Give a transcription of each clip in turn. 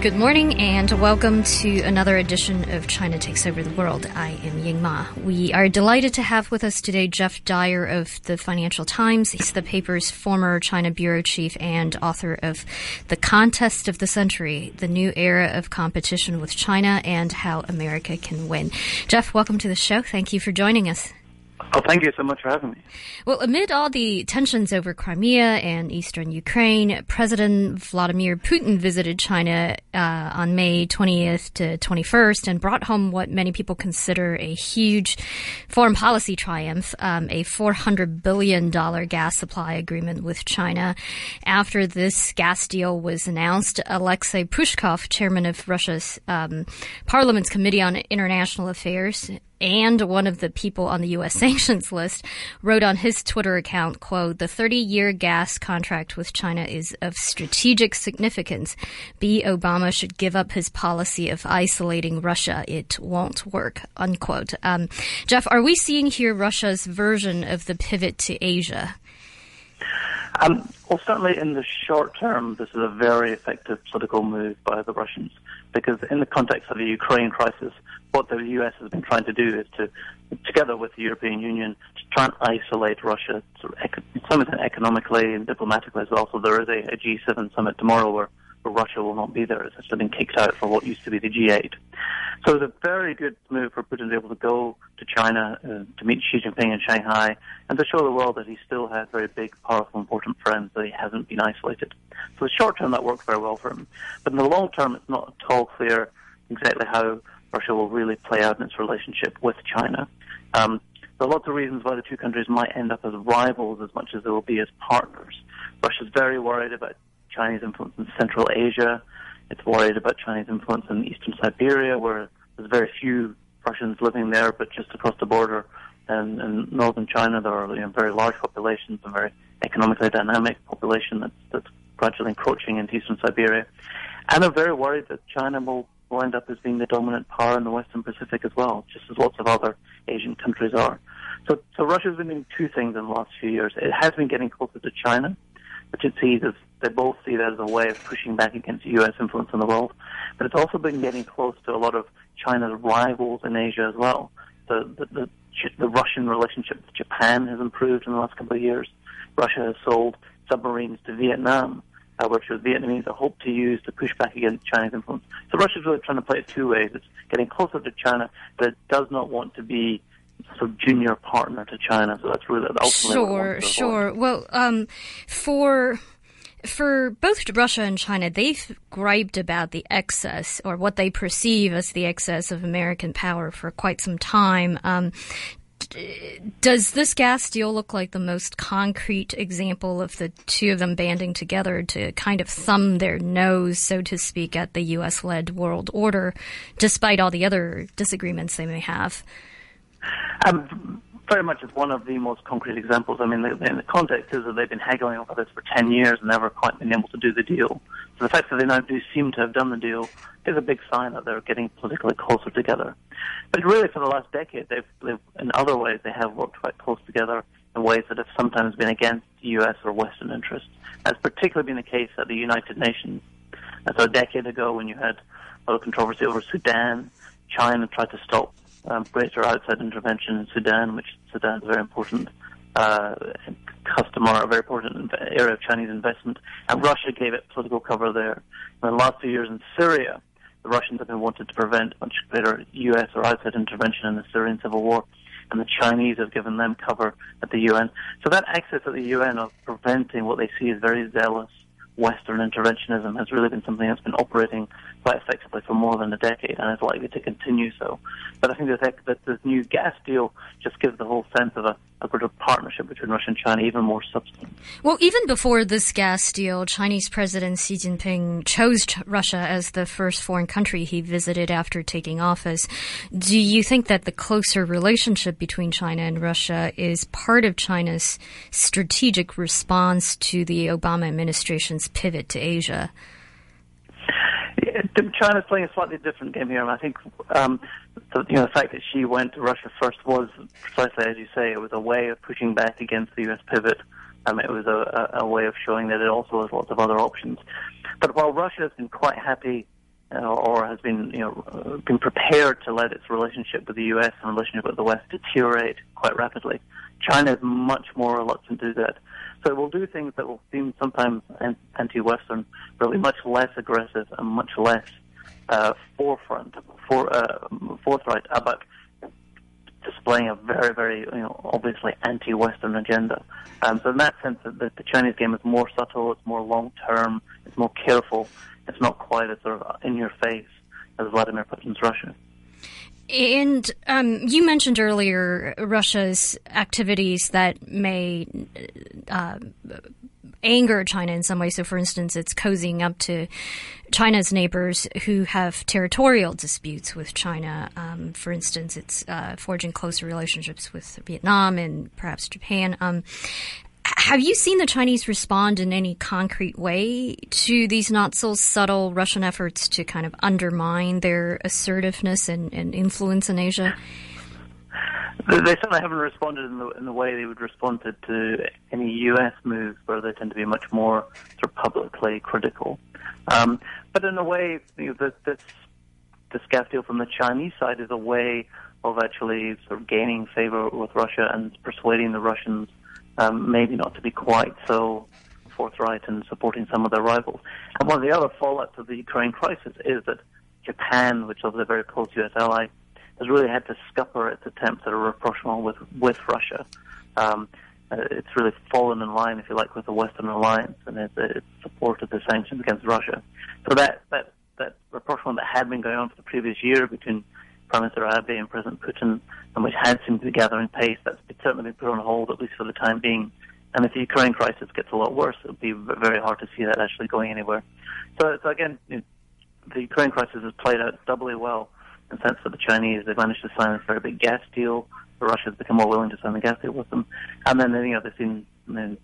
Good morning and welcome to another edition of China Takes Over the World. I am Ying Ma. We are delighted to have with us today Geoff Dyer of the Financial Times. He's the paper's former China bureau chief and author of The Contest of the Century, the new era of competition with China and how America can win. Geoff, welcome to the show. Thank you for joining us. Oh, thank you so much for having me. Well, amid all the tensions over Crimea and eastern Ukraine, President Vladimir Putin visited China uh, on May 20th to 21st and brought home what many people consider a huge foreign policy triumph, um, a $400 billion gas supply agreement with China. After this gas deal was announced, Alexei Pushkov, chairman of Russia's um, Parliament's Committee on International Affairs, and one of the people on the U.S. sanctions list wrote on his Twitter account, quote, the 30-year gas contract with China is of strategic significance. B. Obama should give up his policy of isolating Russia. It won't work, unquote. Um, Geoff, are we seeing here Russia's version of the pivot to Asia? Um, well, certainly in the short term, this is a very effective political move by the Russians because in the context of the Ukraine crisis, what the U.S. has been trying to do is to, together with the European Union, to try and isolate Russia, of, some extent economically and diplomatically as well. So there is a a G7 summit tomorrow where Russia will not be there. It's actually been kicked out for what used to be the G8. So it's a very good move for Putin to be able to go to China uh, to meet Xi Jinping in Shanghai and to show the world that he still has very big, powerful, important friends, that he hasn't been isolated. So the short term, that worked very well for him. But in the long term, it's not at all clear exactly how Russia will really play out in its relationship with China. Um, there are lots of reasons why the two countries might end up as rivals as much as they will be as partners. Russia's very worried about Chinese influence in Central Asia. It's worried about Chinese influence in eastern Siberia, where there's very few Russians living there, but just across the border in, in northern China, there are you know, very large populations, a very economically dynamic population that's, that's gradually encroaching into eastern Siberia. And they're very worried that China will will end up as being the dominant power in the Western Pacific as well, just as lots of other Asian countries are. So, so Russia's been doing two things in the last few years. It has been getting closer to China, which it sees as they both see that as a way of pushing back against U.S. influence in the world. But it's also been getting close to a lot of China's rivals in Asia as well. The, the, the, the Russian relationship with Japan has improved in the last couple of years. Russia has sold submarines to Vietnam uh, which the Vietnamese hope to use to push back against Chinese influence. So Russia's really trying to play it two ways. It's getting closer to China, but it does not want to be sort of junior partner to China. So that's really ultimately sure, sure. Well, um, for for both Russia and China, they've griped about the excess or what they perceive as the excess of American power for quite some time. Um, does this gas deal look like the most concrete example of the two of them banding together to kind of thumb their nose, so to speak, at the U.S. led world order, despite all the other disagreements they may have? Um, very much it's one of the most concrete examples. I mean, the, the context is that they've been haggling over this for 10 years and never quite been able to do the deal. So the fact that they now do seem to have done the deal is a big sign that they're getting politically closer together. But really, for the last decade, they've, they've in other ways, they have worked quite close together in ways that have sometimes been against U.S. or Western interests. That's particularly been the case at the United Nations. And so a decade ago, when you had a lot of controversy over Sudan, China tried to stop um, greater outside intervention in Sudan, which Sudan is very important uh, customer, a very important area of Chinese investment, and Russia gave it political cover there. In the last few years in Syria, the Russians have been wanted to prevent much greater U.S. or outside intervention in the Syrian civil war, and the Chinese have given them cover at the UN. So that access at the UN of preventing what they see as very zealous Western interventionism has really been something that's been operating quite effectively for more than a decade and is likely to continue so. But I think that, this new gas deal just gives the whole sense of a, a of partnership between Russia and China even more substance. Well, even before this gas deal, Chinese President Xi Jinping chose Russia as the first foreign country he visited after taking office. Do you think that the closer relationship between China and Russia is part of China's strategic response to the Obama administration's pivot to Asia? China's playing a slightly different game here, and I think um, the, you know the fact that Xi went to Russia first was precisely as you say. It was a way of pushing back against the U.S. pivot. Um, it was a, a, a way of showing that it also has lots of other options. But while Russia has been quite happy uh, or has been, you know, uh, been prepared to let its relationship with the U.S. and relationship with the West deteriorate quite rapidly. China is much more reluctant to do that. So it will do things that will seem sometimes anti-Western, but be much less aggressive and much less uh, forefront, for, uh, forthright about displaying a very, very, you know, obviously anti-Western agenda. Um, so in that sense, the, the Chinese game is more subtle, it's more long-term, it's more careful, it's not quite as sort of in your face as Vladimir Putin's Russia. And um, you mentioned earlier Russia's activities that may uh, anger China in some way. So, for instance, it's cozying up to China's neighbors who have territorial disputes with China. Um, for instance, it's uh, forging closer relationships with Vietnam and perhaps Japan. Um, have you seen the Chinese respond in any concrete way to these not so subtle Russian efforts to kind of undermine their assertiveness and, and influence in Asia? They certainly haven't responded in the, in the way they would respond to, to any U.S. moves, where they tend to be much more sort of publicly critical. Um, but in a way, you know, this, this, this gas deal from the Chinese side is a way of actually sort of gaining favor with Russia and persuading the Russians um, maybe not to be quite so forthright in supporting some of their rivals. And one of the other fallouts of the Ukraine crisis is that Japan, which is a very close U.S. ally, has really had to scupper its attempts at a rapprochement with with Russia. Um, uh, it's really fallen in line, if you like, with the Western alliance, and it's, it's supported the sanctions against Russia. So that that that rapprochement that had been going on for the previous year between Prime Minister Abe and President Putin, and which had seemed to be gathering pace, that's certainly been put on hold, at least for the time being. And if the Ukraine crisis gets a lot worse, it'll be very hard to see that actually going anywhere. So, so again, you know, the Ukraine crisis has played out doubly well in the sense that the Chinese, they've managed to sign a very big gas deal. The Russia's become more willing to sign a gas deal with them. And then, you know, they've seen you know,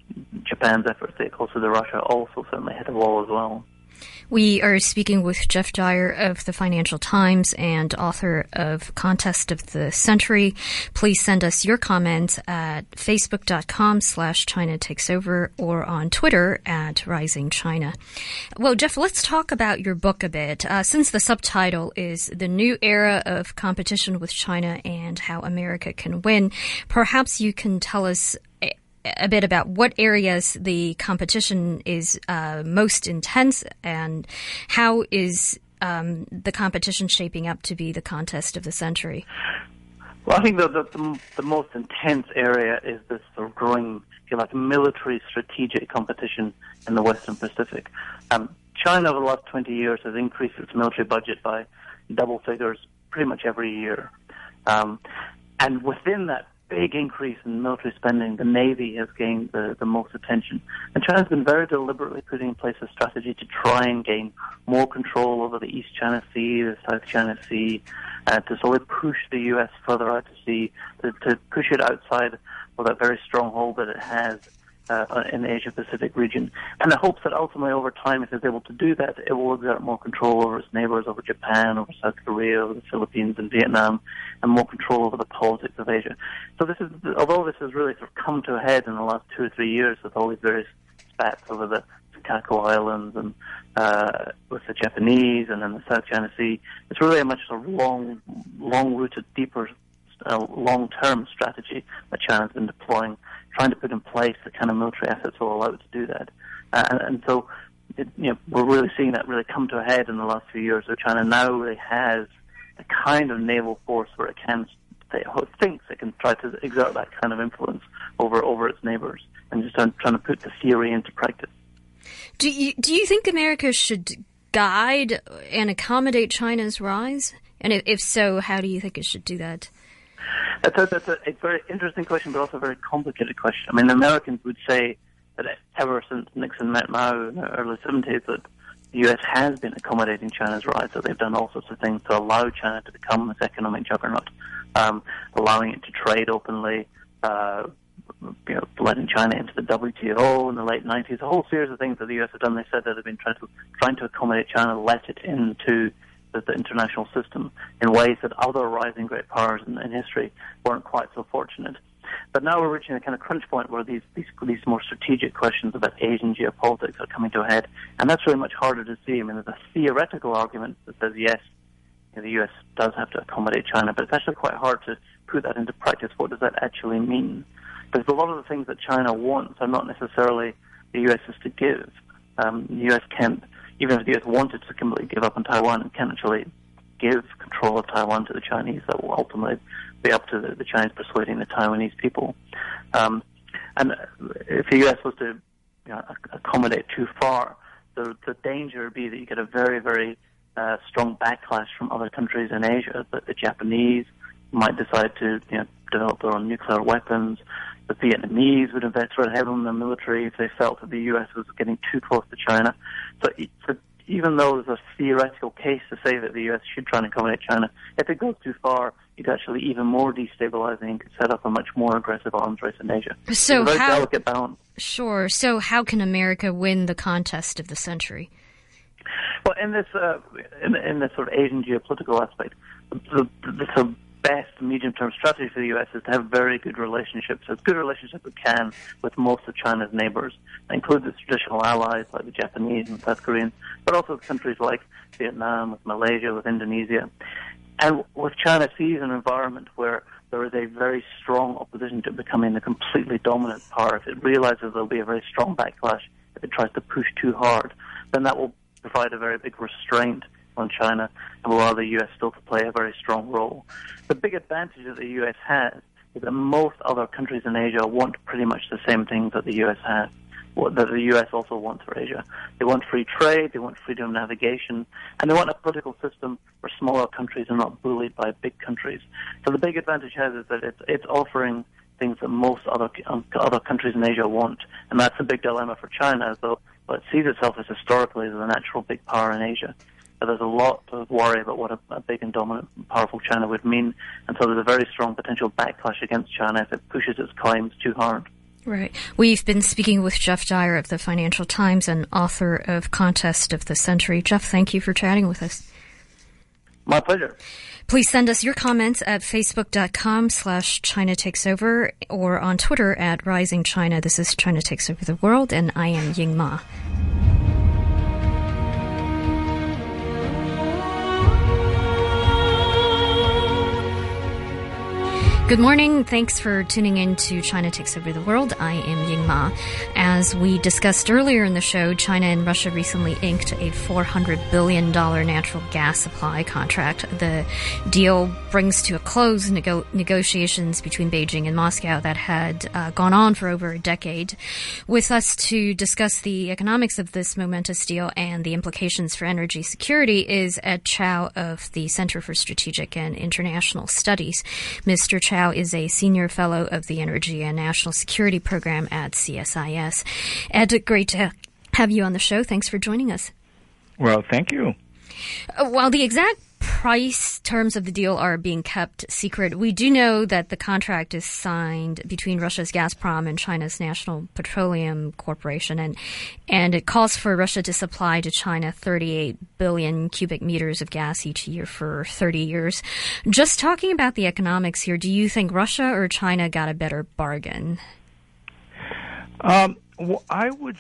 Japan's efforts to get closer to Russia also certainly hit a wall as well. We are speaking with Geoff Dyer of the Financial Times and author of Contest of the Century. Please send us your comments at facebook.com slash China Takes Over or on Twitter at Rising China. Well, Geoff, let's talk about your book a bit. Uh, since the subtitle is The New Era of Competition with China and How America Can Win, perhaps you can tell us a bit about what areas the competition is uh, most intense and how is um, the competition shaping up to be the contest of the century? Well, I think the, the, the most intense area is this sort of growing, if you like, military strategic competition in the Western Pacific. Um, China, over the last 20 years, has increased its military budget by double figures pretty much every year. Um, and within that big increase in military spending, the Navy has gained the, the most attention. And China's been very deliberately putting in place a strategy to try and gain more control over the East China Sea, the South China Sea, uh, to sort of push the U.S. further out to sea, to, to push it outside of that very stronghold that it has uh, in the Asia Pacific region. And the hopes that ultimately over time, if it's able to do that, it will exert more control over its neighbors, over Japan, over South Korea, over the Philippines and Vietnam, and more control over the politics of Asia. So this is, although this has really sort of come to a head in the last two or three years with all these various spats over the Senkaku Islands and uh, with the Japanese and then the South China Sea, it's really a much sort of long, long-rooted, deeper, uh, long-term strategy that China's been deploying trying to put in place the kind of military assets will allow it to do that. Uh, and, and, so, it, you know, we're really seeing that really come to a head in the last few years. So China now really has a kind of naval force where it can, it thinks it can try to exert that kind of influence over over its neighbors, and just trying, trying to put the theory into practice. Do you do you think America should guide and accommodate China's rise? And if, if so, how do you think it should do that? That's a, that's a, a very interesting question, but also a very complicated question. I mean, Americans would say that ever since Nixon met Mao in the early 70s, that the U.S. has been accommodating China's rise, that they've done all sorts of things to allow China to become this economic juggernaut, um, allowing it to trade openly, uh, you know, letting China into the WTO in the late 90s, a whole series of things that the U.S. have done. They said that they've been trying to, trying to accommodate China, let it into the international system in ways that other rising great powers in, in history weren't quite so fortunate. But now we're reaching a kind of crunch point where these, these, these more strategic questions about Asian geopolitics are coming to a head. And that's really much harder to see. I mean, there's a theoretical argument that says, yes, you know, the U.S. does have to accommodate China, but it's actually quite hard to put that into practice. What does that actually mean? Because a lot of the things that China wants are not necessarily the U.S. is to give. Um, the U.S. can't, even if the U.S. wanted to completely give up on Taiwan, and can't actually give control of Taiwan to the Chinese. That will ultimately be up to the, the Chinese persuading the Taiwanese people. Um, and if the U.S. was to you know, accommodate too far, the, the danger would be that you get a very, very uh, strong backlash from other countries in Asia. That the Japanese might decide to you know, develop their own nuclear weapons. The Vietnamese would invest very heavily in their military if they felt that the U.S. was getting too close to China. So, so even though there's a theoretical case to say that the U.S. should try and accommodate China, if it goes too far, it's actually even more destabilizing and could set up a much more aggressive arms race in Asia. So it's a very how, delicate balance. Sure. So how can America win the contest of the century? Well, in this uh, in, in this sort of Asian geopolitical aspect, the, the, the best medium-term strategy for the U.S. is to have very good relationships, as good relationships as it can with most of China's neighbors. That includes its traditional allies like the Japanese and South Koreans, but also countries like Vietnam, with Malaysia, with Indonesia. And with China sees an environment where there is a very strong opposition to becoming the completely dominant power, if it realizes there'll be a very strong backlash if it tries to push too hard, then that will provide a very big restraint on China and will allow the U.S. still to play a very strong role. The big advantage that the U.S. has is that most other countries in Asia want pretty much the same things that the U.S. has, that the U.S. also wants for Asia. They want free trade, they want freedom of navigation, and they want a political system where smaller countries are not bullied by big countries. So the big advantage has is that it's, it's offering things that most other um, other countries in Asia want, and that's a big dilemma for China, though it sees itself as historically as a natural big power in Asia. But there's a lot of worry about what a, a big and dominant, powerful China would mean, and so there's a very strong potential backlash against China if it pushes its claims too hard. Right. We've been speaking with Geoff Dyer of the Financial Times and author of Contest of the Century. Geoff, thank you for chatting with us. My pleasure. Please send us your comments at facebook.com slash China Takes Over or on Twitter at Rising China. This is China Takes Over the World, and I am Ying Ma. Good morning. Thanks for tuning in to China Takes Over the World. I am Ying Ma. As we discussed earlier in the show, China and Russia recently inked a $400 billion natural gas supply contract. The deal brings to a close nego- negotiations between Beijing and Moscow that had uh, gone on for over a decade. With us to discuss the economics of this momentous deal and the implications for energy security is Ed Chow of the Center for Strategic and International Studies. Mr. Chow Chow is a senior fellow of the Energy and National Security Program at CSIS. Ed, great to have you on the show. Thanks for joining us. Well, thank you. Uh, while the exact price terms of the deal are being kept secret. We do know that the contract is signed between Russia's Gazprom and China's National Petroleum Corporation, and and it calls for Russia to supply to China 38 billion cubic meters of gas each year for 30 years. Just talking about the economics here, do you think Russia or China got a better bargain? Um, well, I would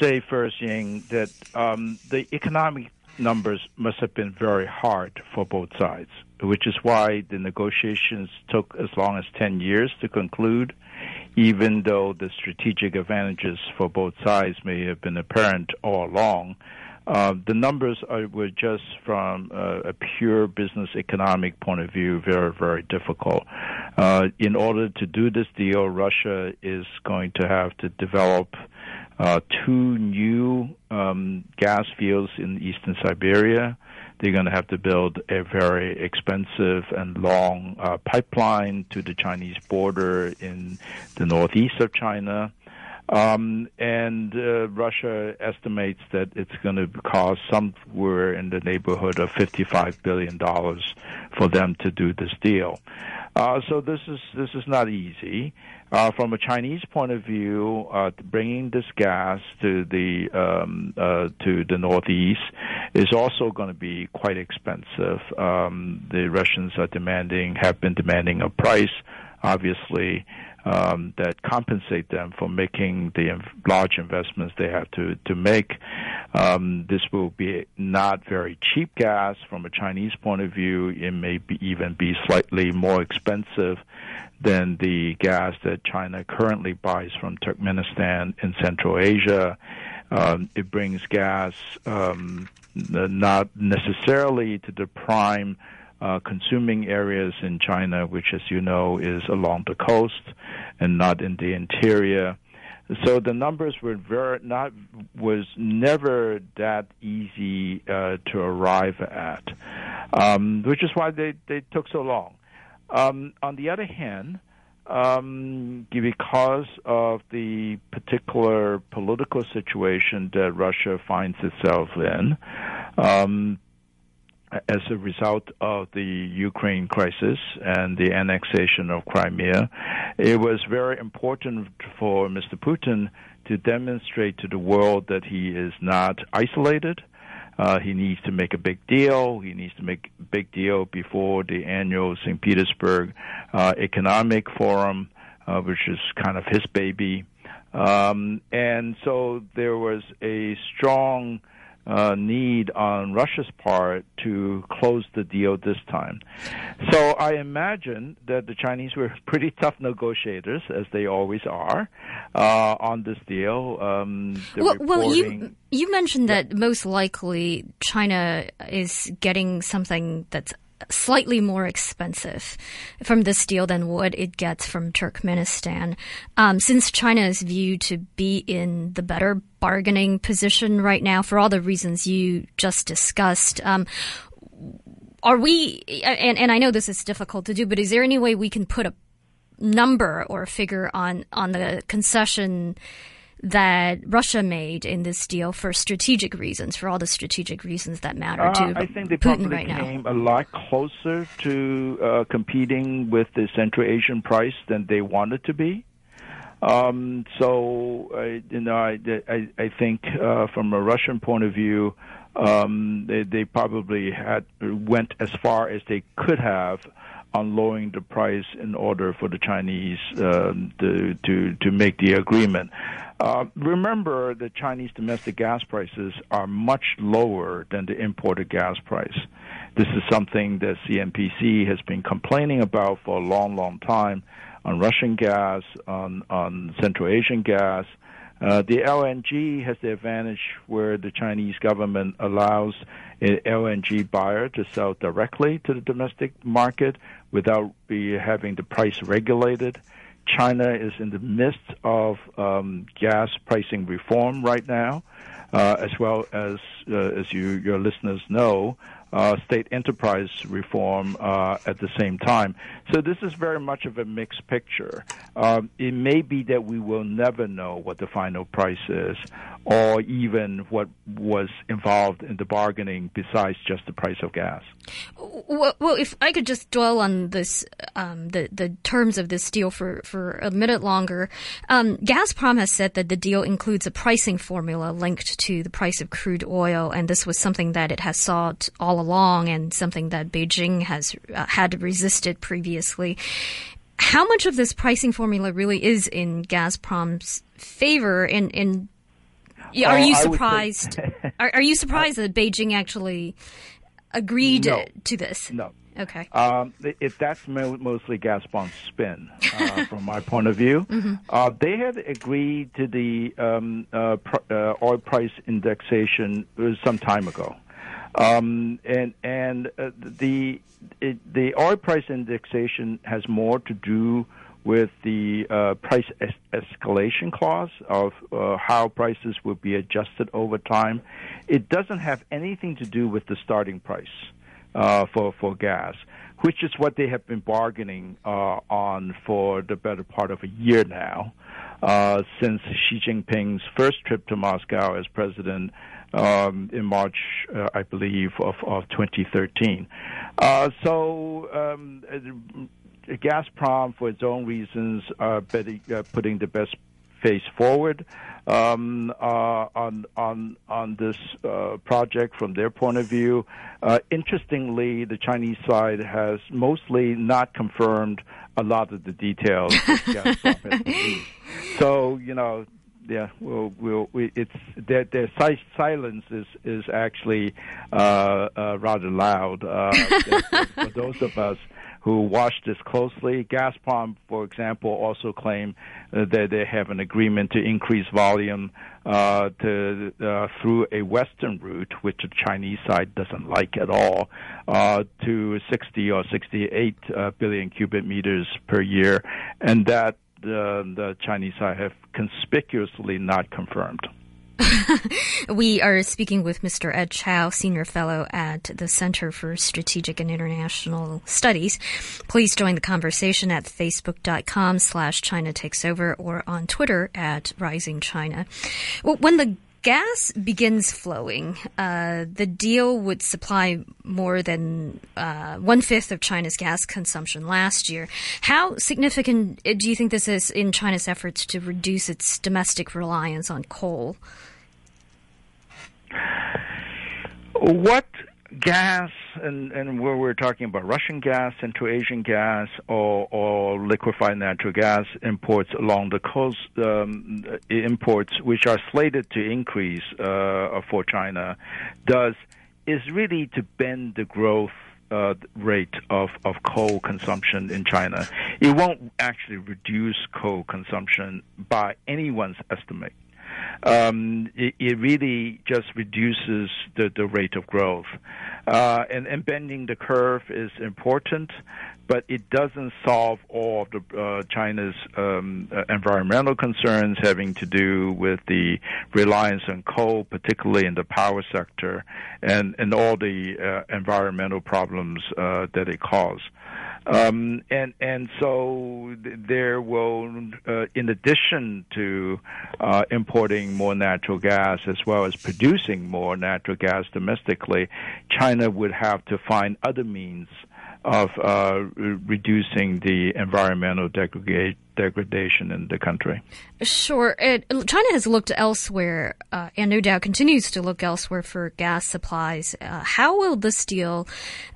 say first, Ying, that um, the economic numbers must have been very hard for both sides, which is why the negotiations took as long as 10 years to conclude, even though the strategic advantages for both sides may have been apparent all along. Uh, the numbers are, were just from uh, a pure business economic point of view very, very difficult. Uh, in order to do this deal, Russia is going to have to develop uh, two new um, gas fields in eastern Siberia. They're going to have to build a very expensive and long uh, pipeline to the Chinese border in the northeast of China. Um, and uh, Russia estimates that it's going to cost somewhere in the neighborhood of $55 billion for them to do this deal. Uh, so this is this is not easy. Uh, from a Chinese point of view, uh, bringing this gas to the um, uh, to the northeast is also going to be quite expensive. Um, the Russians are demanding, have been demanding a price, obviously, um, that compensate them for making the large investments they have to to make. Um, this will be not very cheap gas from a Chinese point of view. It may be even be slightly more expensive than the gas that China currently buys from Turkmenistan in Central Asia. Um, it brings gas um, not necessarily to the prime uh, consuming areas in China, which, as you know, is along the coast and not in the interior. So the numbers were very not was never that easy uh, to arrive at, um, which is why they they took so long. Um, on the other hand, um, because of the particular political situation that Russia finds itself in, um, as a result of the Ukraine crisis and the annexation of Crimea, it was very important for Mr. Putin to demonstrate to the world that he is not isolated. Uh, he needs to make a big deal. He needs to make a big deal before the annual St. Petersburg uh, Economic Forum, uh, which is kind of his baby. Um, and so there was a strong uh, need on Russia's part to close the deal this time. So I imagine that the Chinese were pretty tough negotiators, as they always are, uh, on this deal. Um, well, well, you you mentioned that most likely China is getting something that's slightly more expensive from this deal than what it gets from Turkmenistan. Um, since China is viewed to be in the better bargaining position right now for all the reasons you just discussed, um, are we, and, and I know this is difficult to do, but is there any way we can put a number or a figure on, on the concession that Russia made in this deal for strategic reasons, for all the strategic reasons that matter uh, to I think they Putin probably right came now. a lot closer to uh, competing with the Central Asian price than they wanted to be. Um, so, uh, you know, I, I, I think uh, from a Russian point of view, um, they, they probably had went as far as they could have on lowering the price in order for the Chinese um, to to to make the agreement. Uh, remember, the Chinese domestic gas prices are much lower than the imported gas price. This is something that CNPC has been complaining about for a long, long time on Russian gas, on on Central Asian gas. Uh, the LNG has the advantage where the Chinese government allows an LNG buyer to sell directly to the domestic market without be having the price regulated. China is in the midst of um, gas pricing reform right now, uh, as well as, uh, as you, your listeners know, uh, state enterprise reform uh, at the same time. So this is very much of a mixed picture. Um, it may be that we will never know what the final price is, or even what was involved in the bargaining besides just the price of gas. Well, if I could just dwell on this, um, the the terms of this deal for for a minute longer. Um, Gazprom has said that the deal includes a pricing formula linked to the price of crude oil, and this was something that it has sought all along, and something that Beijing has uh, had resisted previously. How much of this pricing formula really is in Gazprom's favor, and, and yeah, are you surprised? are, are, you surprised that Beijing actually agreed no, to this? No. Okay. Um, if that's mostly Gazprom's spin, uh, from my point of view, mm-hmm. uh, they had agreed to the um, uh, pr- uh, oil price indexation some time ago, um, and and uh, the it, the oil price indexation has more to do with the uh, price es- escalation clause of uh, how prices will be adjusted over time. It doesn't have anything to do with the starting price uh, for for gas, which is what they have been bargaining uh, on for the better part of a year now, uh, since Xi Jinping's first trip to Moscow as president. Um, in March, uh, I believe, of, of 2013. so um, Gazprom, for its own reasons, betting, uh, putting the best face forward um, uh, on on on this uh, project from their point of view. Uh, interestingly, the Chinese side has mostly not confirmed a lot of the details. so you know. Yeah, we'll, we'll, we, it's their, their si- silence is is actually uh, uh, rather loud uh, for those of us who watch this closely. Gazprom, for example, also claim uh, that they have an agreement to increase volume uh, to, uh, through a western route, which the Chinese side doesn't like at all, uh, to 60 or 68 uh, billion cubic meters per year, and that the Chinese side have conspicuously not confirmed. we are speaking with Mr. Ed Chow, Senior Fellow at the Center for Strategic and International Studies. Please join the conversation at facebook.com slash China Takes Over or on Twitter at Rising China. Well, when the gas begins flowing, uh, the deal would supply more than uh, one fifth of China's gas consumption last year. How significant do you think this is in China's efforts to reduce its domestic reliance on coal? What gas, and, and where we're talking about Russian gas, Central Asian gas, or, or liquefied natural gas imports along the coast, um, imports which are slated to increase uh, for China, does is really to bend the growth uh, rate of, of coal consumption in China. It won't actually reduce coal consumption by anyone's estimate um, it, it, really just reduces the, the rate of growth. Uh, and, and bending the curve is important, but it doesn't solve all of the uh, China's um, uh, environmental concerns having to do with the reliance on coal, particularly in the power sector, and and all the uh, environmental problems uh, that it causes. Um, and and so there will, uh, in addition to uh, importing more natural gas as well as producing more natural gas domestically, China would have to find other means of uh, reducing the environmental degradation in the country. Sure. It, China has looked elsewhere, uh, and no doubt continues to look elsewhere for gas supplies. Uh, how will this deal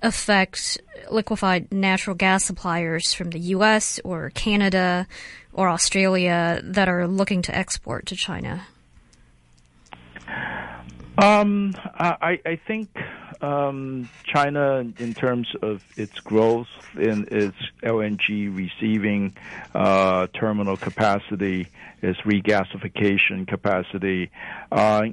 affect liquefied natural gas suppliers from the U.S. or Canada or Australia that are looking to export to China? Um, I, I think um, China, in terms of its growth in its LNG receiving uh, terminal capacity, its regasification capacity, uh,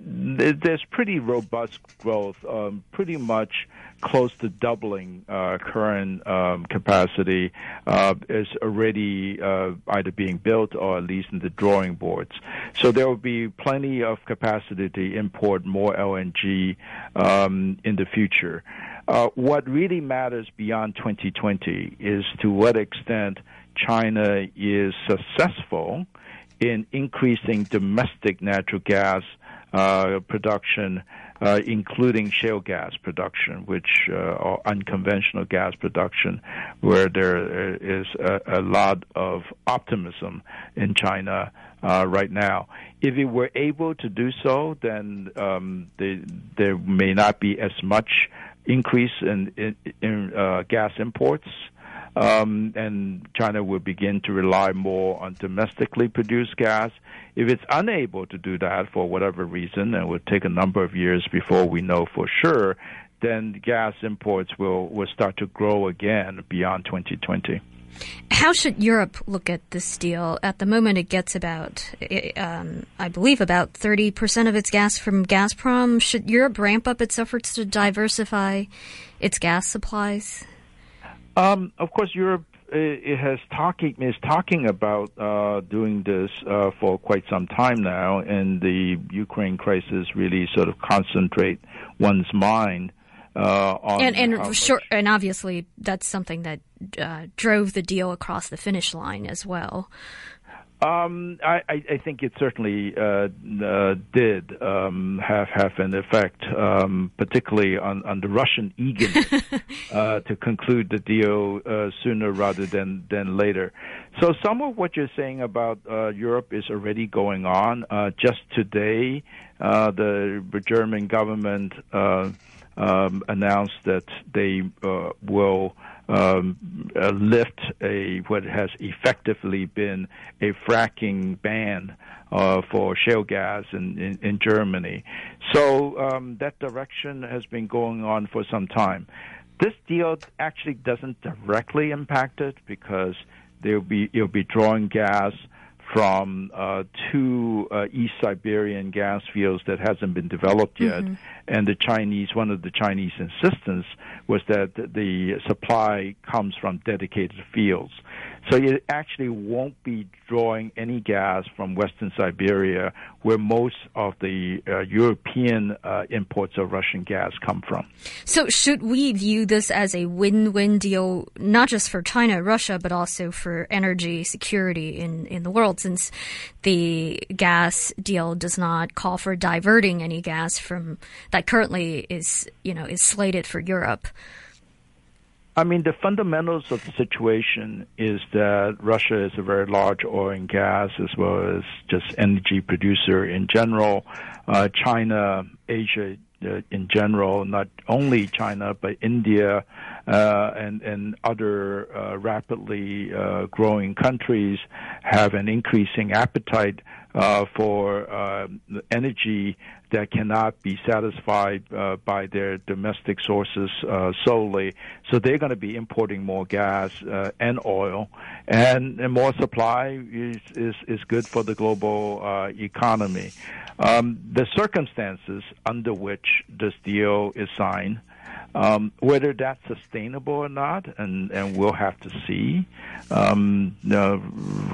there's pretty robust growth, um, pretty much close to doubling uh, current um, capacity uh, is already uh, either being built or at least in the drawing boards. So there will be plenty of capacity to import more LNG um, in the future. Uh, what really matters beyond 2020 is to what extent China is successful in increasing domestic natural gas uh, production uh, including shale gas production, which uh, or unconventional gas production, where there is a, a lot of optimism in China uh, right now. If it were able to do so, then um, they, there may not be as much increase in, in, in uh, gas imports um, and China will begin to rely more on domestically produced gas. If it's unable to do that for whatever reason, and it will take a number of years before we know for sure, then gas imports will, will start to grow again beyond 2020. How should Europe look at this deal? At the moment, it gets about, um, I believe, about 30% of its gas from Gazprom. Should Europe ramp up its efforts to diversify its gas supplies? Um, of course, Europe it has talking is talking about uh, doing this uh, for quite some time now, and the Ukraine crisis really sort of concentrate one's mind uh, on and and sure, and obviously that's something that uh, drove the deal across the finish line as well. Um, I, I, think it certainly uh, uh, did um, have have an effect, um, particularly on, on the Russian eagerness uh, to conclude the deal uh, sooner rather than than later. So some of what you're saying about uh, Europe is already going on. Uh, just today, the German government um, announced that they will um, uh, lift a what has effectively been a fracking ban uh, for shale gas in, in, in Germany. So um, that direction has been going on for some time. This deal actually doesn't directly impact it because they'll be you'll be drawing gas from uh, two uh, East Siberian gas fields that hasn't been developed yet, mm-hmm. and the Chinese one of the Chinese insistence was that the supply comes from dedicated fields. So it actually won't be drawing any gas from Western Siberia, where most of the uh, European uh, imports of Russian gas come from. So should we view this as a win-win deal, not just for China, Russia, but also for energy security in, in the world, since the gas deal does not call for diverting any gas from that currently is, you know, is slated for Europe? I mean, the fundamentals of the situation is that Russia is a very large oil and gas as well as just energy producer in general. Uh, China, Asia uh, in general, not only China but India uh, and and other uh, rapidly uh, growing countries have an increasing appetite uh, for uh, energy that cannot be satisfied uh, by their domestic sources uh, solely. So they're going to be importing more gas uh, and oil, and, and, more supply is, is, is good for the global uh, economy. Um, the circumstances under which this deal is signed um, whether that's sustainable or not, and, and we'll have to see. Um,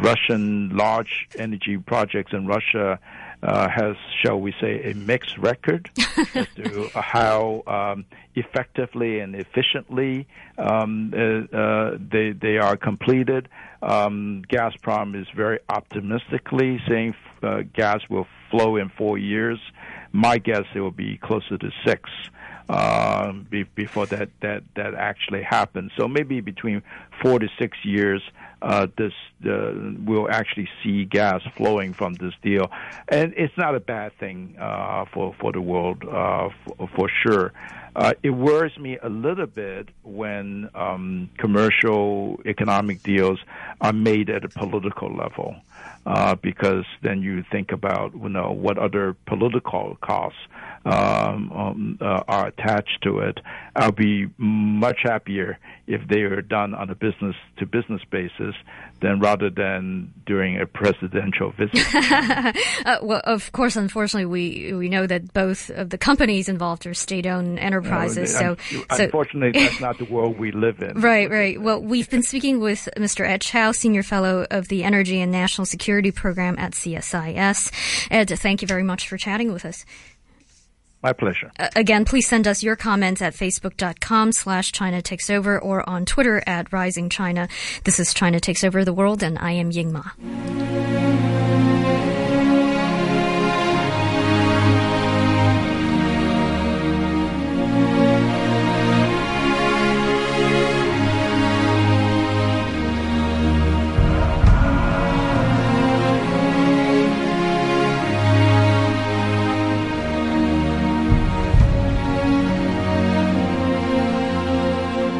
Russian large energy projects in Russia uh, has, shall we say, a mixed record as to how um, effectively and efficiently um, uh, uh, they they are completed. Um, Gazprom is very optimistically saying uh, gas will flow in four years. My guess it will be closer to six uh, be, before that, that, that actually happens. So maybe between four to six years, uh, this uh, we'll actually see gas flowing from this deal, and it's not a bad thing uh, for for the world uh, for, for sure. Uh, it worries me a little bit when um, commercial economic deals are made at a political level, uh, because then you think about you know what other political costs um, um, uh, are attached to it. I'll be much happier if they are done on a business to business basis than rather than during a presidential visit. uh, well, of course, unfortunately, we we know that both of the companies involved are state-owned enterprises. so, unfortunately, so, that's not the world we live in. Right, right. Well, we've been speaking with Mr. Ed Chow, Senior Fellow of the Energy and National Security Program at CSIS. Ed, thank you very much for chatting with us. My pleasure. Uh, again, please send us your comments at facebook.com slash China Takes Over or on Twitter at Rising China. This is China Takes Over the World, and I am Ying Ma.